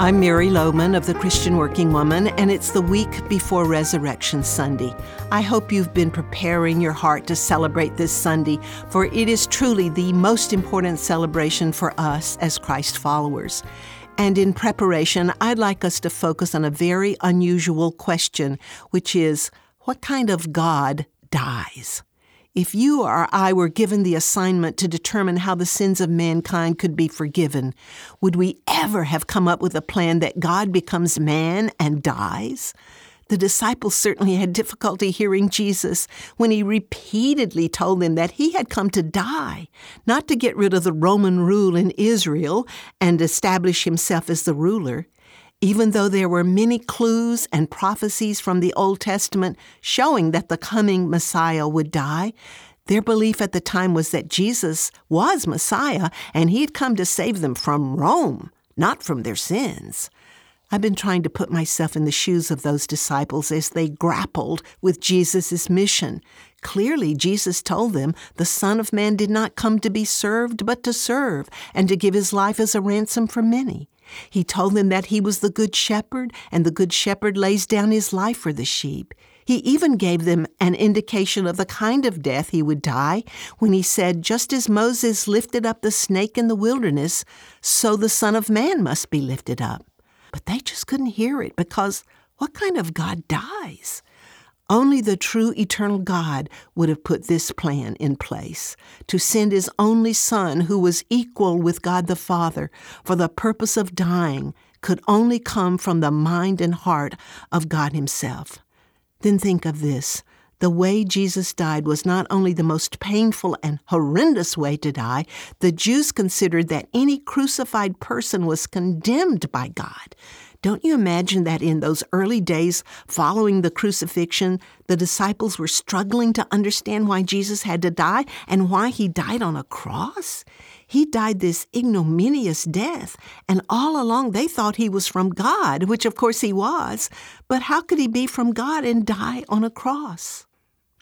I'm Mary Lowman of the Christian Working Woman, and it's the week before Resurrection Sunday. I hope you've been preparing your heart to celebrate this Sunday, for it is truly the most important celebration for us as Christ followers. And in preparation, I'd like us to focus on a very unusual question, which is what kind of God dies? If you or I were given the assignment to determine how the sins of mankind could be forgiven, would we ever have come up with a plan that God becomes man and dies? The disciples certainly had difficulty hearing Jesus when he repeatedly told them that he had come to die, not to get rid of the Roman rule in Israel and establish himself as the ruler. Even though there were many clues and prophecies from the Old Testament showing that the coming Messiah would die, their belief at the time was that Jesus was Messiah and he'd come to save them from Rome, not from their sins. I've been trying to put myself in the shoes of those disciples as they grappled with Jesus' mission. Clearly, Jesus told them the Son of Man did not come to be served, but to serve, and to give his life as a ransom for many. He told them that he was the good shepherd, and the good shepherd lays down his life for the sheep. He even gave them an indication of the kind of death he would die when he said, Just as Moses lifted up the snake in the wilderness, so the Son of Man must be lifted up. But they just couldn't hear it because what kind of God dies? Only the true eternal God would have put this plan in place to send his only Son, who was equal with God the Father, for the purpose of dying, could only come from the mind and heart of God Himself. Then think of this. The way Jesus died was not only the most painful and horrendous way to die, the Jews considered that any crucified person was condemned by God. Don't you imagine that in those early days following the crucifixion, the disciples were struggling to understand why Jesus had to die and why he died on a cross? He died this ignominious death, and all along they thought he was from God, which of course he was. But how could he be from God and die on a cross?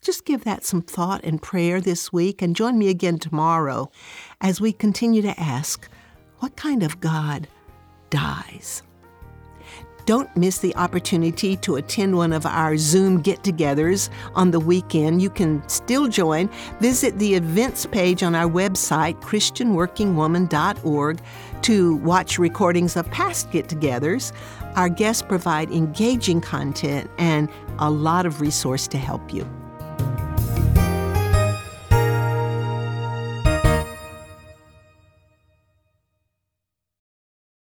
Just give that some thought and prayer this week and join me again tomorrow as we continue to ask, what kind of God dies? Don't miss the opportunity to attend one of our Zoom get togethers on the weekend. You can still join. Visit the events page on our website, ChristianWorkingWoman.org, to watch recordings of past get togethers. Our guests provide engaging content and a lot of resource to help you.